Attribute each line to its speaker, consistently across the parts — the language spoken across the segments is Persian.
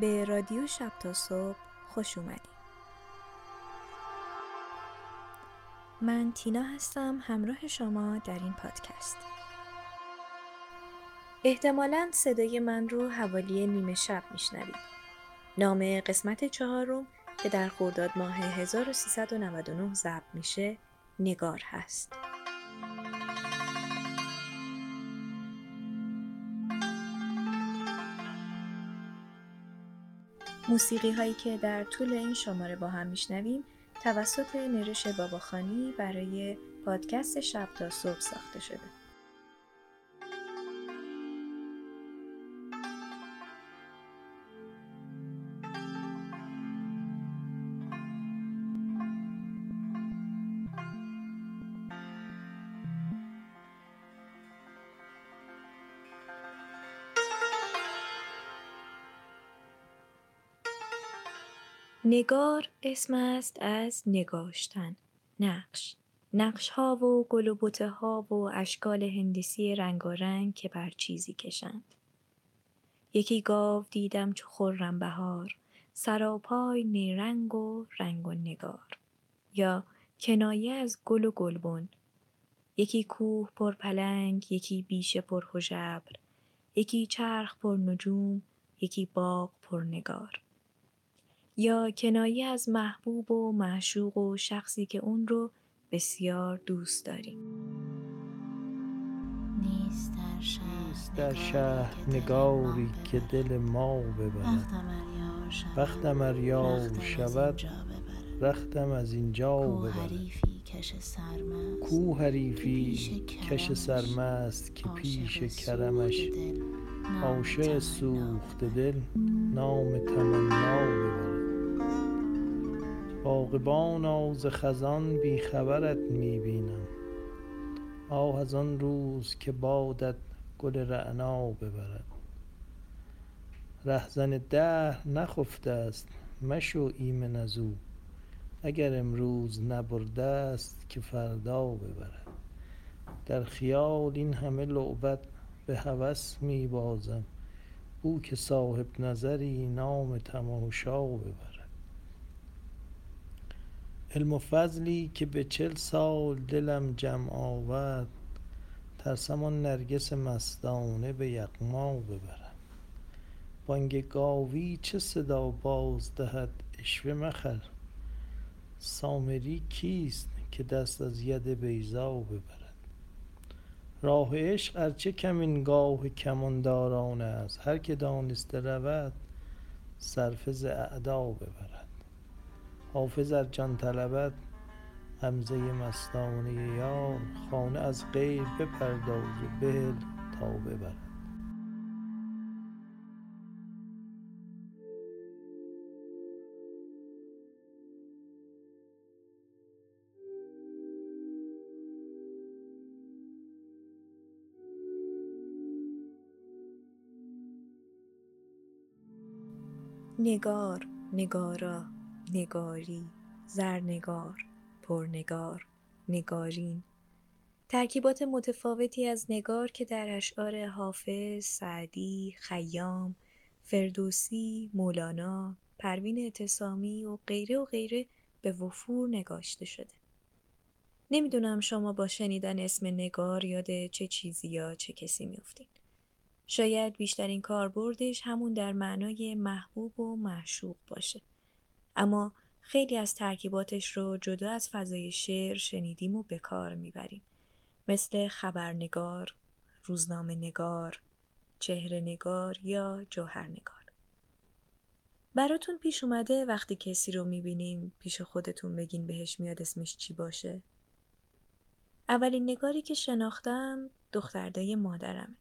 Speaker 1: به رادیو شب تا صبح خوش اومدید. من تینا هستم همراه شما در این پادکست. احتمالا صدای من رو حوالی نیمه شب میشنوید. نام قسمت چهارم که در خرداد ماه 1399 ضبط میشه نگار هست. موسیقی هایی که در طول این شماره با هم میشنویم توسط نرش باباخانی برای پادکست شب تا صبح ساخته شده. نگار اسم است از نگاشتن نقش. نقش ها و گل و بوته ها و اشکال هندسی رنگارنگ که بر چیزی کشند. یکی گاو دیدم چو خرم بهار سراپای نیرنگ و رنگ و نگار. یا کنایه از گل و گلبن یکی کوه پر پلنگ یکی بیشه پر هژبر یکی چرخ پر نجوم یکی باغ پر نگار. یا کنایه از محبوب و معشوق و شخصی که اون رو بسیار دوست داریم؟
Speaker 2: نیست در شهر,
Speaker 3: نیست در شهر نگاری که دل ما ببرد.
Speaker 2: بختم ار یار شود.
Speaker 3: رختم از اینجا ببرد.
Speaker 2: حریفی کش سرمست.
Speaker 3: کو حریفی کش سرمست که پیش
Speaker 2: سوخته
Speaker 3: کرمش. عاشق سوخت دل نام تمنا ببرد. باغبانا ز خزان بی خبرت می بینم. آه از آن روز که بادت گل رعنا ببرد. رهزن دهر نخفته است مشو ایمن از او. اگر امروز نبرده است که فردا ببرد. در خیال این همه لعبت به هوس می بازم. بو که صاحب نظری نام تماشا ببرد. علم و فضلی که به چل سال دلم جمع آورد ترسم آن نرگس مستانه به یغما ببرد بانگ گاوی چه صدا باز دهد عشوه مخر؟ سامری کیست که دست از ید بیضا ببرد؟ راه عشق ارچه کمینگاه کمانداران است هر که دانسته رود صرفه ز اعدا ببرد. حافظ ار جان طلبد غمزه مستانه یار خانه از غیر بپرداز و بهل تا ببرد.
Speaker 1: نگار نگارا. نگاری زرنگار پرنگار نگارین ترکیبات متفاوتی از نگار که در اشعار حافظ، سعدی، خیام، فردوسی، مولانا، پروین اعتصامی و غیره و غیره به وفور نگاشته شده. نمی‌دونم شما با شنیدن اسم نگار یاد چه چیزی یا چه کسی میافتین. شاید بیشترین کاربردش همون در معنای محبوب و معشوق باشه. اما خیلی از ترکیباتش رو جدا از فضای شعر شنیدیم و به کار می‌بریم. مثل خبرنگار، روزنامه نگار، چهره نگار یا جوهر نگار. براتون پیش اومده وقتی کسی رو می‌بینین پیش خودتون بگین بهش میاد اسمش چی باشه؟ اولین نگاری که شناختم دختردای مادرمه.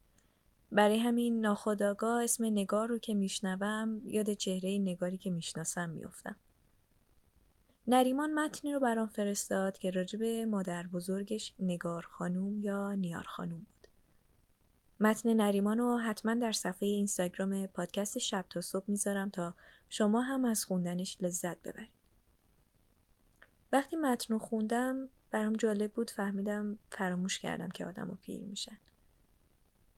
Speaker 1: برای همین ناخداگاه اسم نگار رو که میشنوم یاد چهره نگاری که می‌شناسم میافتم. نریمان متنی رو برام فرستاد که راجب مادر بزرگش نگار خانوم یا نیار خانوم بود. متن نریمان رو حتما در صفحه اینستاگرام پادکست شب تا صبح می‌ذارم تا شما هم از خوندنش لذت ببرید. وقتی متن رو خوندم برام جالب بود فهمیدم فراموش کردم که آدم رو پیر میشن.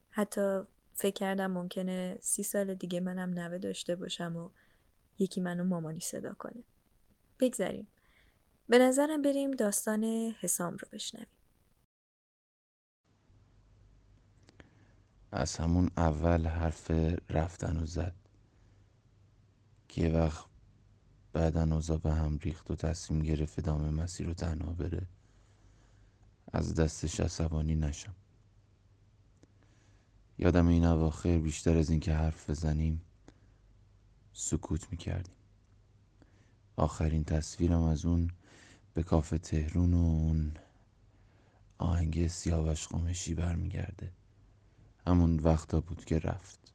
Speaker 1: حتی فکر کردم ممکنه سی سال دیگه منم نوه داشته باشم و یکی منو مامانی صدا کنه. بگذریم. به نظرم بریم داستان حسام رو بشنویم.
Speaker 4: از همون اول حرف رفتن و زد که وقت بعدا اوضاع به هم ریخت و تصمیم گرفت ادامه مسیر رو تنها بره از دستش عصبانی نشم یادم این اواخر بیشتر از اینکه حرف بزنیم سکوت می‌کردیم آخرین تصویرم از اون به کافه تهرون و اون آهنگ سیاوش قمشی برمیگرده. همون وقتا بود که رفت.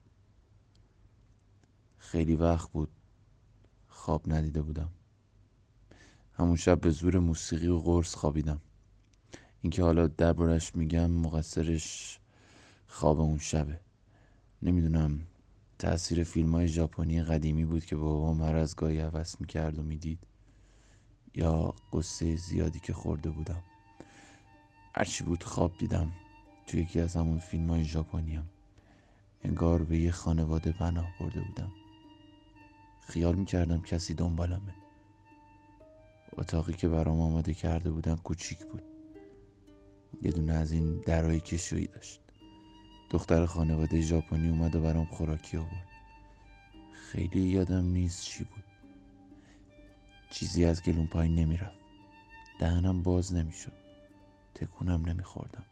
Speaker 4: خیلی وقت بود. خواب ندیده بودم. همون شب به زور موسیقی و قرص خوابیدم. اینکه حالا دربارش میگم مقصرش خواب اون شبه. نمی‌دونم. تاثیر فیلم های ژاپنی قدیمی بود که بابام هر از گاهی عوض می‌کرد و می‌دید. یا قصه زیادی که خورده بودم. هرچی بود خواب دیدم توی یکی از همون فیلم های ژاپنی هم انگار به یه خانواده پناه برده بودم. خیال می‌کردم کسی دنبالمه. اتاقی که برام آماده کرده بودن کوچیک بود. یه دونه از این درای کشویی داشت. دختر خانواده ژاپنی اومد و برام خوراکی آورد. خیلی یادم نیست چی بود. چیزی از گلون پایین نمی‌رفت. دهنم باز نمی‌شد. تکونم نمیخوردم.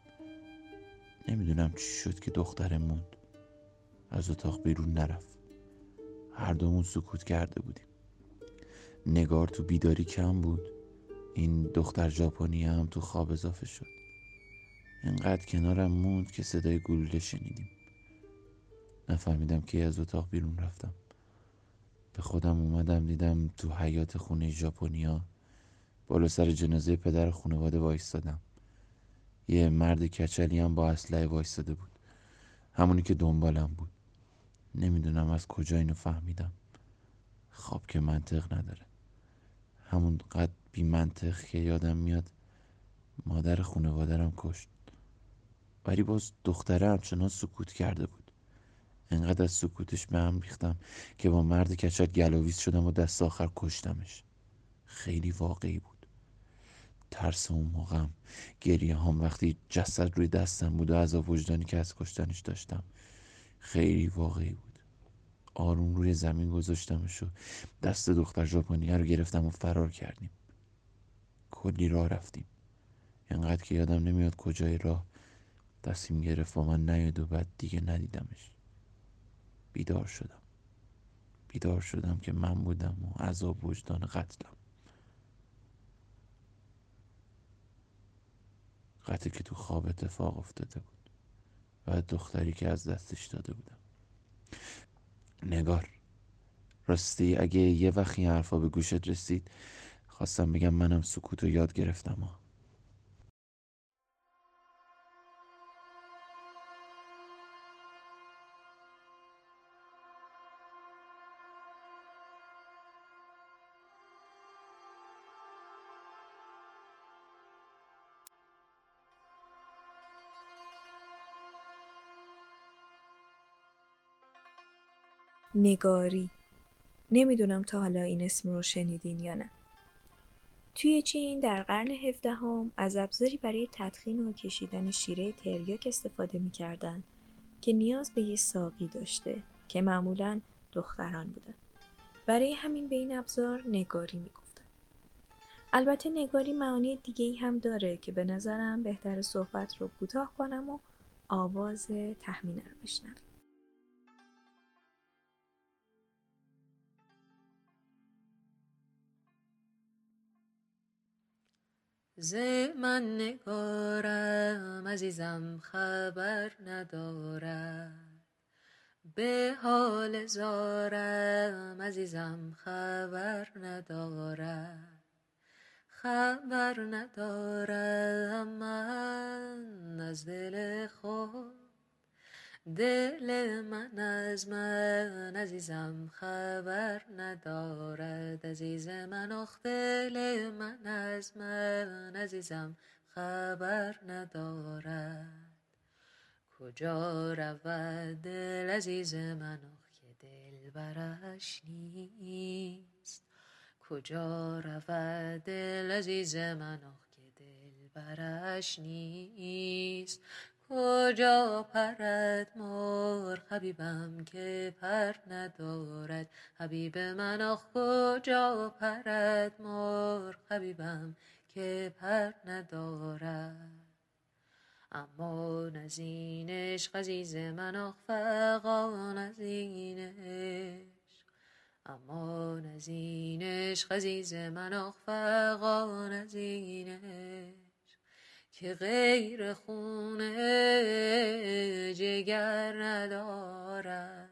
Speaker 4: نمی‌دونم چی شد که دخترم موند. از اتاق بیرون نرفت. هر دومون سکوت کرده بودیم. نگار تو بیداری کم بود. این دختر ژاپنی هم تو خواب اضافه شد. انقدر کنارم موند که صدای گلوله شنیدیم. نفهمیدم که از اتاق بیرون رفتم. به خودم اومدم دیدم تو حیات خونه ژاپنیا. بالا سر جنازه پدر خانواده وایستادم. یه مرد کچلی هم با اسلحه وایستاده بود. همونی که دنبالم بود. نمی‌دونم از کجا اینو فهمیدم. خواب که منطق نداره. همون قد بی منطق که یادم میاد مادر خانوادرم کشت. ولی باز دختره همچنان سکوت کرده بود. انقدر از سکوتش به هم ریختم که با مرد کچل گلاویز شدم و دست آخر کشتمش. خیلی واقعی بود. ترس اون موقعم گریه هم وقتی جسد روی دستم بود و از وجدانی که از کشتنش داشتم خیلی واقعی بود. آروم روی زمین گذاشتمش و دست دختر ژاپنیه رو گرفتم و فرار کردیم. کلی راه رفتیم. انقدر که یادم نمیاد کجای راه. تصمیم گرفت با من نیاد و بعد دیگه ندیدمش. بیدار شدم. بیدار شدم که من بودم و عذاب وجدان قتلم. قتلی که تو خواب اتفاق افتاده بود و دختری که از دستش داده بودم. نگار راستی اگه یه وقت این حرفا به گوشت رسید خواستم بگم منم سکوت رو یاد گرفتم ها.
Speaker 1: نگاری. نمی‌دونم تا حالا این اسم رو شنیدین یا نه. توی چین در قرن هفدهم از ابزاری برای تدخین و کشیدن شیره تریاک استفاده می‌کردن که نیاز به یه ساقی داشته که معمولا دختران بودن. برای همین به این ابزار نگاری می‌گفتن. البته نگاری معانی دیگه ای هم داره که به نظرم بهتر صحبت رو کوتاه کنم و آواز تحمینه رو بشنویم
Speaker 5: ز من نگارم عزیزم خبر ندارد. به حال زارم عزیزم خبر ندارد. خبر ندارم من از دل خود دل من از من عزیزم خبر ندارد. عزیز من آخ دل من از من عزیزم خبر ندارد. کجا رود دل عزیز من؟ آخ که دل برش نیست. کجا رود دل عزیز من؟ آخ که دل برش نیست. کجا پرد مار حبیبم که پر ندارد؟ حبیب من آخ کجا پرد مار حبیبم که پر ندارد؟ اما نزینش عزیز من آخ فقا نزینش اما نزینش عزیز من آخ فقا نزینش که غیر خونه جگر ندارد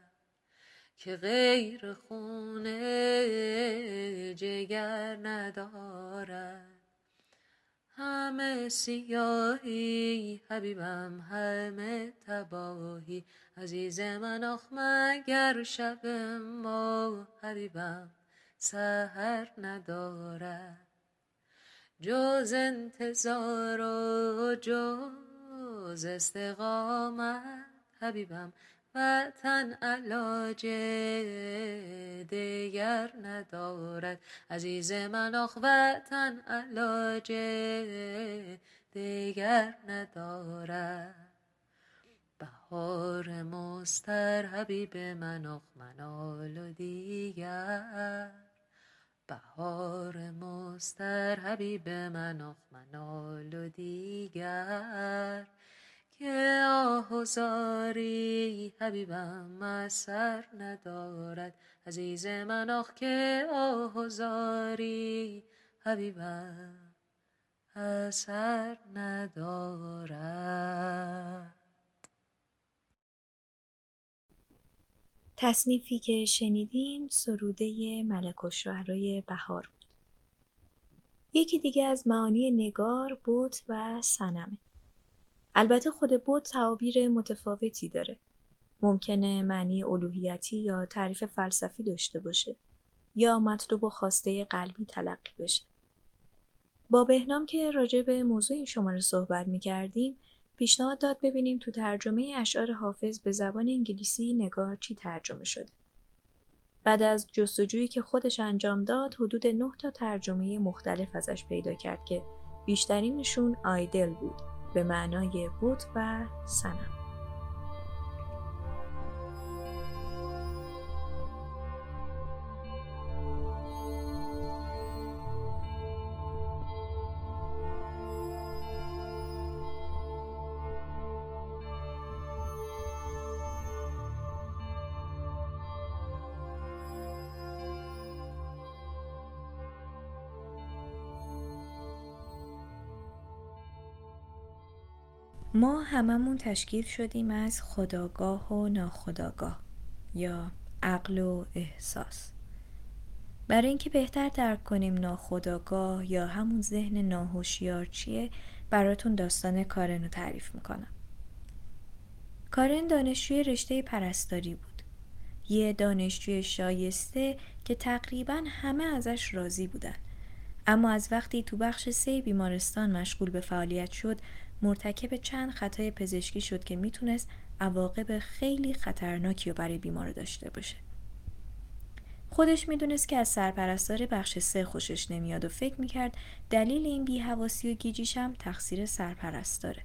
Speaker 5: که غیر خونه جگر ندارد همه سیاهی حبیبم همه تباهی. عزیز من آخ مگر شب ما حبیبم سهر ندارد. جز انتظار و جز استقامت حبیبم. وطن علاج دیگر ندارد. عزیز من آخ وطن علاج دیگر ندارد. بهار مستر حبیب من آخ منال و دیگر. بهار مستر حبیب من آخ منال و دیگر که آه و زاری حبیبم اثر ندارد. عزیز من آخ که آه و زاری حبیبم اثر ندارد.
Speaker 1: تصنیفی که شنیدیم سروده ملک و بهار بود. یکی دیگه از معانی نگار، بوت و سنمه. البته خود بوت تعابیر متفاوتی داره. ممکنه معنی الوهیتی یا تعریف فلسفی داشته باشه یا مطلوب و خواسته قلبی تلقی بشه. با بهنام که راجع به موضوع این شماره صحبت می کردیم پیشنهاد داد ببینیم تو ترجمه اشعار حافظ به زبان انگلیسی نگار چی ترجمه شده. بعد از جستجویی که خودش انجام داد حدود نه تا ترجمه مختلف ازش پیدا کرد که بیشترینشون آیدل بود به معنای بود و سنم. ما هممون تشکیل شدیم از خداگاه و ناخداگاه یا عقل و احساس. برای اینکه بهتر درک کنیم ناخداگاه یا همون ذهن ناهوشیار چیه براتون داستان کارن رو تعریف می‌کنم. کارن دانشجوی رشته پرستاری بود. یه دانشجوی شایسته که تقریبا همه ازش راضی بودن. اما از وقتی تو بخش سه بیمارستان مشغول به فعالیت شد مرتکب چند خطای پزشکی شد که می‌تونست عواقب خیلی خطرناکی رو برای بیمار داشته باشه. خودش می‌دونست که از سرپرستار بخش سه خوشش نمیاد و فکر می‌کرد دلیل این بیهواسی و گیجیش هم تقصیر سرپرستاره.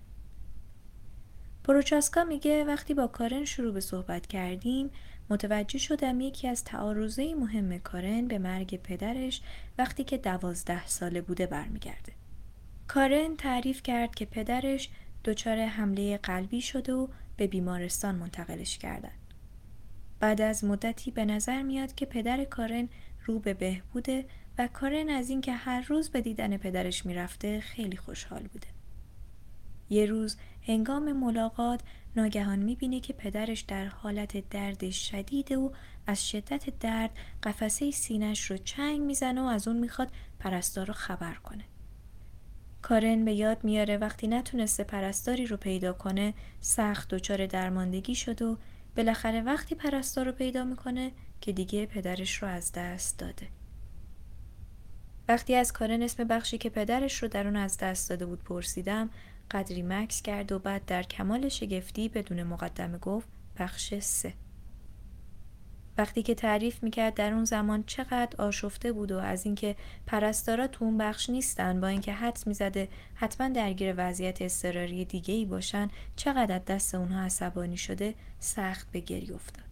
Speaker 1: پروچاسکا میگه وقتی با کارن شروع به صحبت کردیم متوجه شدم یکی از تعارضه مهم کارن به مرگ پدرش وقتی که دوازده ساله بوده برمیگرده. کارن تعریف کرد که پدرش دچار حمله قلبی شده و به بیمارستان منتقلش کردن. بعد از مدتی به نظر میاد که پدر کارن رو به بهبوده و کارن از اینکه هر روز به دیدن پدرش می‌رفته خیلی خوشحال بوده. یه روز هنگام ملاقات ناگهان می‌بینه که پدرش در حالت درد شدیده و از شدت درد قفسه سینش رو چنگ می‌زنه و از اون می‌خواد پرستار رو خبر کنه. کارن به یاد میاره وقتی نتونسته پرستاری رو پیدا کنه سخت دچار درماندگی شد و بالاخره وقتی پرستار رو پیدا می‌کنه که دیگه پدرش رو از دست داده. وقتی از کارن اسم بخشی که پدرش رو در اون از دست داده بود پرسیدم قدری مکس کرد و بعد در کمال شگفتی بدون مقدمه گفت بخش سه وقتی که تعریف می‌کرد در اون زمان چقدر آشفته بود و از اینکه پرستارا تو اون بخش نیستن با اینکه حدس می‌زده حتما درگیر وضعیت اضطراری دیگه ای باشن چقدر دست اونها عصبانی شده سخت به گری افتاد.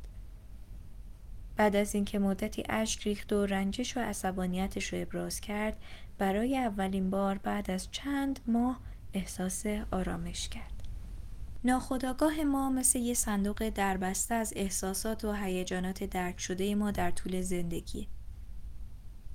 Speaker 1: بعد از اینکه مدتی اشک ریخت و رنجش و عصبانیتش رو ابراز کرد برای اولین بار بعد از چند ماه احساس آرامش کرد. ناخداگاه ما مثل یه صندوق دربسته از احساسات و هیجانات درک شده ما در طول زندگی.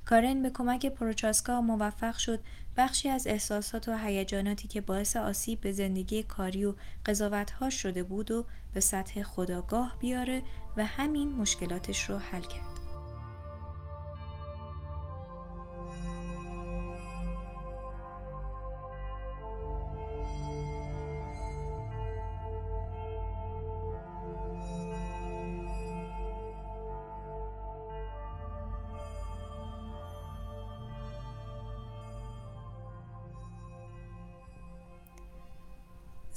Speaker 1: کارن به کمک پروچاسکا موفق شد بخشی از احساسات و هیجاناتی که باعث آسیب به زندگی کاری و قضاوتها شده بود و به سطح خداگاه بیاره و همین مشکلاتش رو حل کرد.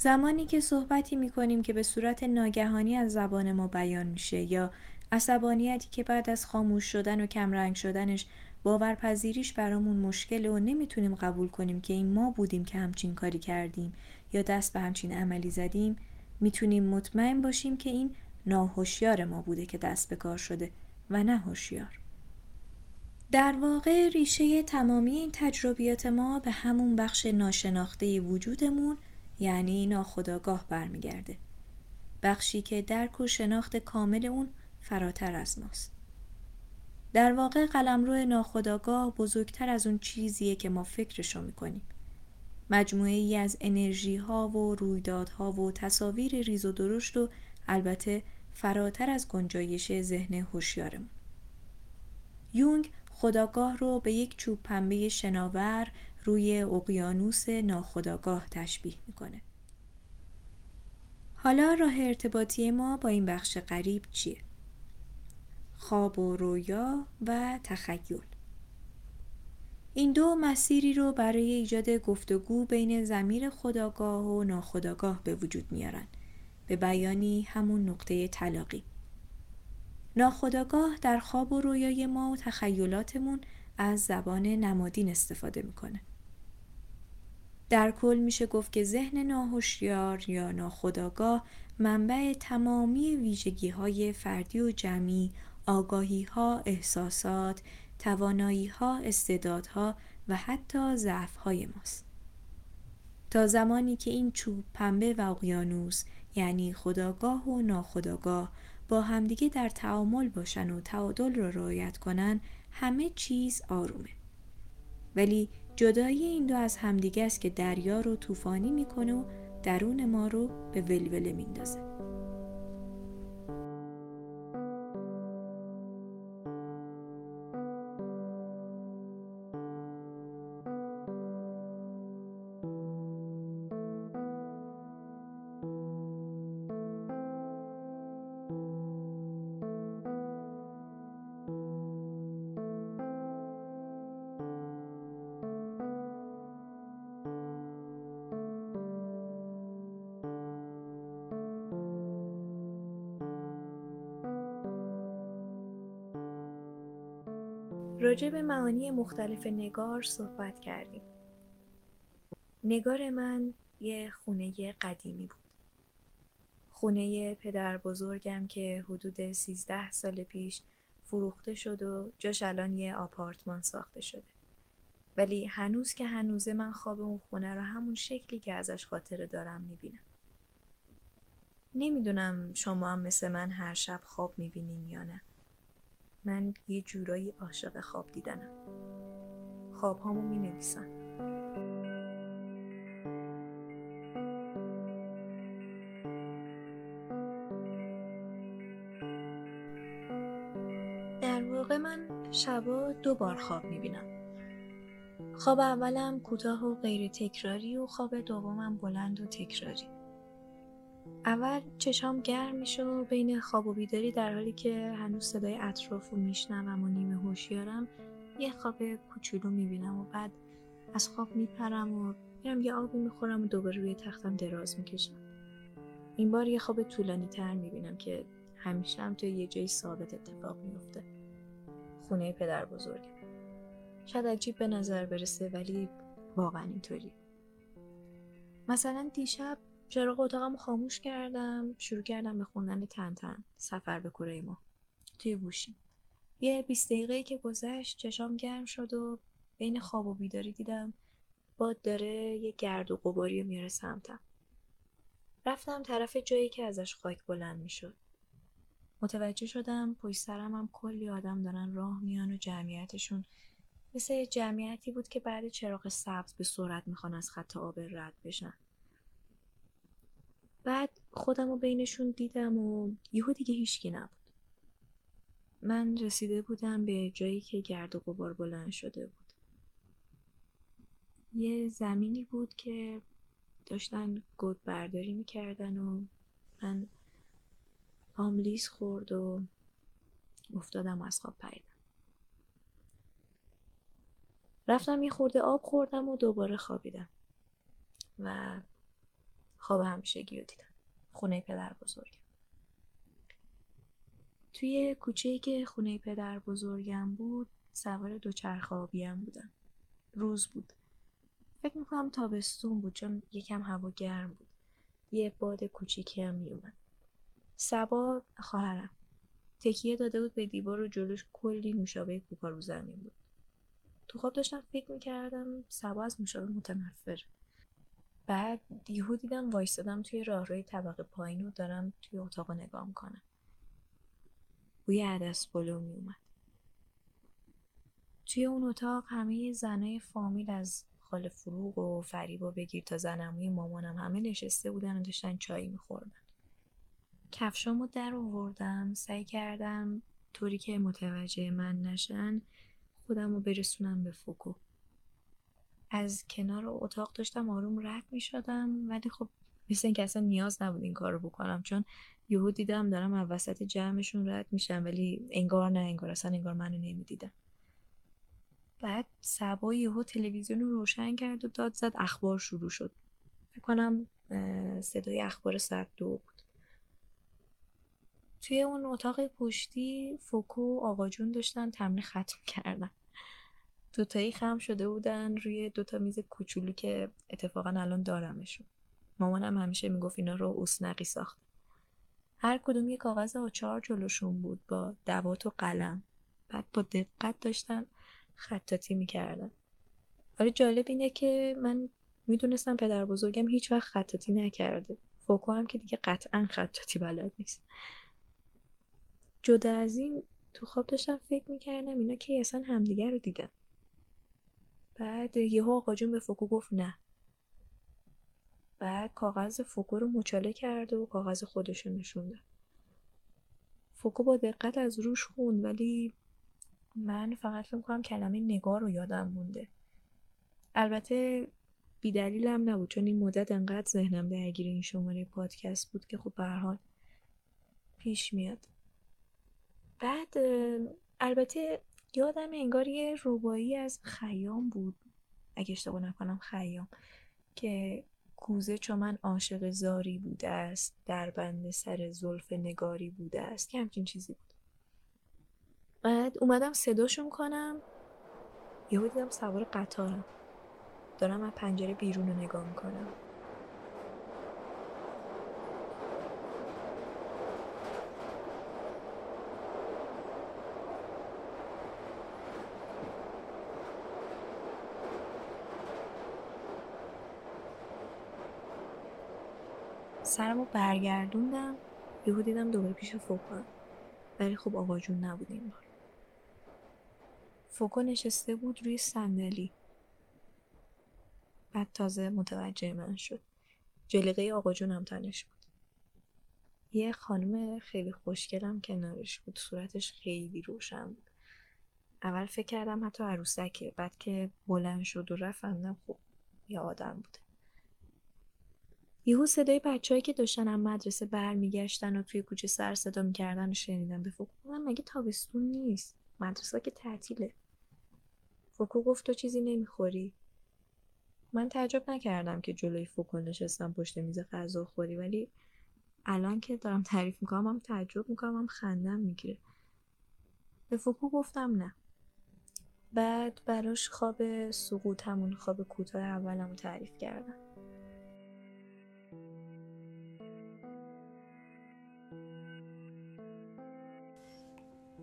Speaker 1: زمانی که صحبتی می کنیم که به صورت ناگهانی از زبان ما بیان میشه یا عصبانیتی که بعد از خاموش شدن و کمرنگ شدنش باورپذیریش برامون مشکله و نمی‌تونیم قبول کنیم که این ما بودیم که همچین کاری کردیم یا دست به همچین عملی زدیم می‌تونیم مطمئن باشیم که این ناهوشیار ما بوده که دست به کار شده و نه هوشیار. در واقع ریشه تمامی این تجربیات ما به همون بخش ناشناخته وجودمون یعنی ناخداگاه برمیگرده. بخشی که درک و شناخت کامل اون فراتر از ماست. در واقع قلمرو ناخداگاه بزرگتر از اون چیزیه که ما فکرشو می‌کنیم. مجموعه ای از انرژی ها و رویدادها و تصاویر ریز و درشت و البته فراتر از گنجایش ذهن هوشیارمون. یونگ خداگاه رو به یک چوب پنبه شناور روی اقیانوس ناخداگاه تشبیه می‌کنه. حالا راه ارتباطی ما با این بخش غریب چیه؟ خواب و رویا و تخیل این دو مسیری رو برای ایجاد گفتگو بین زمیر خداگاه و ناخداگاه به وجود میارن به بیانی همون نقطه طلاقی ناخداگاه در خواب و رویای ما و تخیلاتمون از زبان نمادین استفاده می‌کنه در کل میشه گفت که ذهن ناهوشیار یا ناخداگاه منبع تمامی ویژگی های فردی و جمعی، آگاهی ها، احساسات، توانایی ها، استعدادها و حتی ضعف های ماست. تا زمانی که این چوب پنبه و اقیانوس یعنی خداگاه و ناخداگاه با همدیگه در تعامل باشن و تعادل را رعایت کنن همه چیز آرومه. ولی جدایی این دو از همدیگه است که دریا رو طوفانی می‌کنه و درون ما رو به ولوله میندازه. راجع به معانی مختلف نگار صحبت کردیم. نگار من یه خونه قدیمی بود. خونه پدر بزرگم که حدود 13 سال پیش فروخته شد و جاش الان یه آپارتمان ساخته شده. ولی هنوز که هنوزه من خواب اون خونه رو همون شکلی که ازش خاطره دارم می‌بینم. نمی‌دونم شما هم مثل من هر شب خواب می‌بینین یا نه. من یه جورایی عاشق خواب دیدنم. خواب هامو می نویسم در واقع من شبا دو بار خواب می بینم خواب اولم کوتاه و غیر تکراری و خواب دومم بلند و تکراری. اول چشام گرم میشه و بین خواب و بیداری در حالی که هنوز صدای اطراف رو میشنوم و نیمه هوشیارم یه خواب کوچولو می‌بینم و بعد از خواب میپرم و میرم یه آبی می‌خورم و دوباره روی تختم دراز می‌کشم. این بار یه خواب طولانی تر می‌بینم که همیشه هم توی یه جای ثابت اتفاق میفته خونه پدر بزرگم شاید عجیب به نظر برسه ولی واقعا اینطوری مثلا دیشب چراغ اتاقم خاموش کردم شروع کردم به خوندن تن سفر به کره ما توی گوشیم یه 20 دقیقه که گذشت چشام گرم شد و بین خواب و بیداری دیدم باد داره یه گرد و غباری میاره سمتم. رفتم طرف جایی که ازش خاک بلند می‌شد. متوجه شدم پشت سرم هم کلی آدم دارن راه میان و جمعیتشون مثل یه جمعیتی بود که بعد چراغ سبز به سرعت می‌خوان از خط آب رد بشن. بعد خودم رو بینشون دیدم و یهو دیگه هیچکی نبود. من رسیده بودم به جایی که گرد و غبار بلند شده بود. یه زمینی بود که داشتن گود برداری می‌کردن و من پام لیز خورد و افتادم از خواب پریدم. رفتم یه خورده آب خوردم و دوباره خوابیدم و خواب همیشگی رو دیدم. خونه پدر بزرگم. توی کوچه که خونه پدر بزرگم بود سوار دوچرخه آبیم بودم. روز بود. فکر می‌کنم تابستون بود چون یکم هوا گرم بود. یه باد کوچیکی هم میومد سبا خواهرم. تکیه داده بود به دیوار و جلوش کلی نوشابه کوکا زمین بود. تو خواب داشتم فکر می‌کردم سبا از نوشابه متنفر بعد یهو دیدم وایستادم توی راهروی طبقه پایین و دارم توی اتاق نگاه می‌کنم. بوی عدس پلو میومد توی اون اتاق همه زنای فامیل از خاله فروغ و فریب بگیر تا زنموی مامانم همه نشسته بودن و داشتن چای میخوردن. کفشامو در آوردم سعی کردم طوری که متوجه من نشن خودم رو برسونم به فوکو. از کنار اتاق داشتم آروم رد می شدم ولی خب مثل اینکه اصلا نیاز نبود این کار رو بکنم چون یهو دیدم دارم از وسط جمعشون رد میشم ولی انگار نه انگار اصلا انگار منو نمی‌دیدم بعد سبا یهو تلویزیون رو روشن کرد و داد زد اخبار شروع شد. کنم صدای اخبار ساعت دو بود. توی اون اتاق پشتی فوکو و آقا جون داشتن تمرین ختم کردن. دوتایی خم شده بودن روی دوتا میز کوچولو که اتفاقا الان دارمشون. مامانم همیشه می‌گفت اینا رو اسنقی ساخت. هر کدوم یه کاغذ آچار جلوشون بود با دوات و قلم. بعد با دقت داشتن خطاطی می‌کردن. ولی جالب اینه که من می‌دونستم پدر بزرگم هیچ وقت خطاطی نکرده. فوکو هم که دیگه قطعا خطاطی بلد نیست. جدا از این تو خواب داشتم فکر می‌کردم اینا که اصلا همدیگه رو دیدن. بعد یهو آقا جون به فوکو گفت نه. بعد کاغذ فوکو رو مچاله کرد و کاغذ خودش رو نشون داد. فوکو با دقت از روش خوند ولی من فقط فکر کنم کلمه نگار رو یادم مونده. البته بیدلیلم نبود چون این مدت انقدر ذهنم درگیر این شماره پادکست بود که خب به حال پیش میاد. بعد البته یادم انگار یه روبایی از خیام بود. اگه اشتباه نکنم خیام. که کوزه چون من عاشق زاری بوده است در بند سر زلف نگاری بوده است. که همچین چیزی بود. بعد اومدم صداشون کنم. یهو دیدم سوار قطارم. دارم از پنجره بیرون رو نگاه می‌کنم. برگردوندم. یهو دیدم دوباره پیش فوکا ولی خب آقا جون نبود این بار فوکو نشسته بود روی صندلی. بعد تازه متوجه من شد. جلیقه آقا جونم تنش بود. یه خانم خیلی خوشگلم کنارش بود. صورتش خیلی روشن بود. اول فکر کردم حتی عروسکه. بعد که بلند شد و رفت خب یه آدم بوده. یهو صدای بچههایی که داشتن از مدرسه برمیگشتن و توی کوچه سر صدا می‌کردن رو شنیدم به فوکو گفتم مگه تابستون نیست؟ مدرسه که تعطیله. فوکو گفت تو چیزی نمی‌خوری؟ من تعجب نکردم که جلوی فوکو نشستم پشت میز غذا خوری ولی الان که دارم تعریف می‌کنم هم تعجب می‌کنم هم خندم می‌گیره. به فوکو گفتم نه. بعد براش خواب سقوط همون خواب کوتاه اولم تعریف کردم.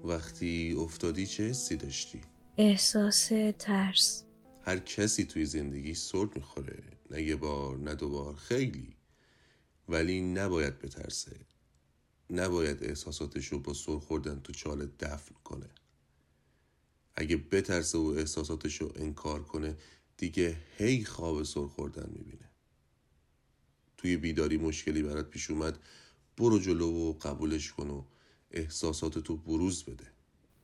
Speaker 6: وقتی افتادی چه حسی داشتی؟
Speaker 1: احساس ترس.
Speaker 6: هر کسی توی زندگی سرد می‌خوره نه یه بار نه دو بار خیلی. ولی نباید بترسه. نباید احساساتش رو با سر خوردن تو چاله دفن کنه. اگه بترسه و احساساتش رو انکار کنه دیگه هی خواب سر خوردن می‌بینه. توی بیداری مشکلی برات پیش اومد برو جلو و قبولش کن و احساسات تو بروز بده.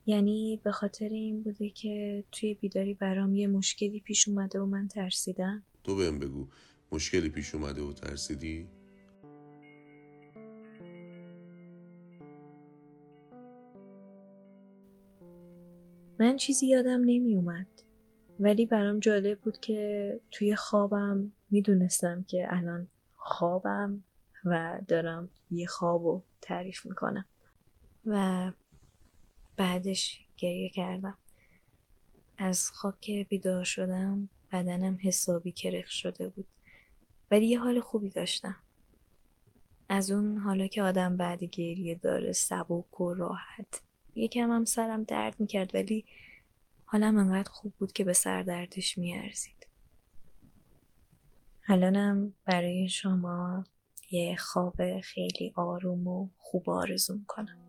Speaker 1: یعنی به خاطر این بوده که توی بیداری برام یه مشکلی پیش اومده و من ترسیدم؟
Speaker 6: تو بهم بگو مشکلی پیش اومده و ترسیدی؟
Speaker 1: من چیزی یادم نمی اومد ولی برام جالب بود که توی خوابم می‌دونستم که الان خوابم و دارم یه خواب رو تعریف می‌کنم. و بعدش گریه کردم. از خواب که بیدار شدم بدنم حسابی کرخ شده بود. ولی یه حال خوبی داشتم. از اون حالا که آدم بعد گریه داره سبک و راحت. یکم هم سرم درد می‌کرد ولی حالم انقدر خوب بود که به سردردش میارزید. الانم برای شما یه خواب خیلی آروم و خوب آرزو می‌کنم.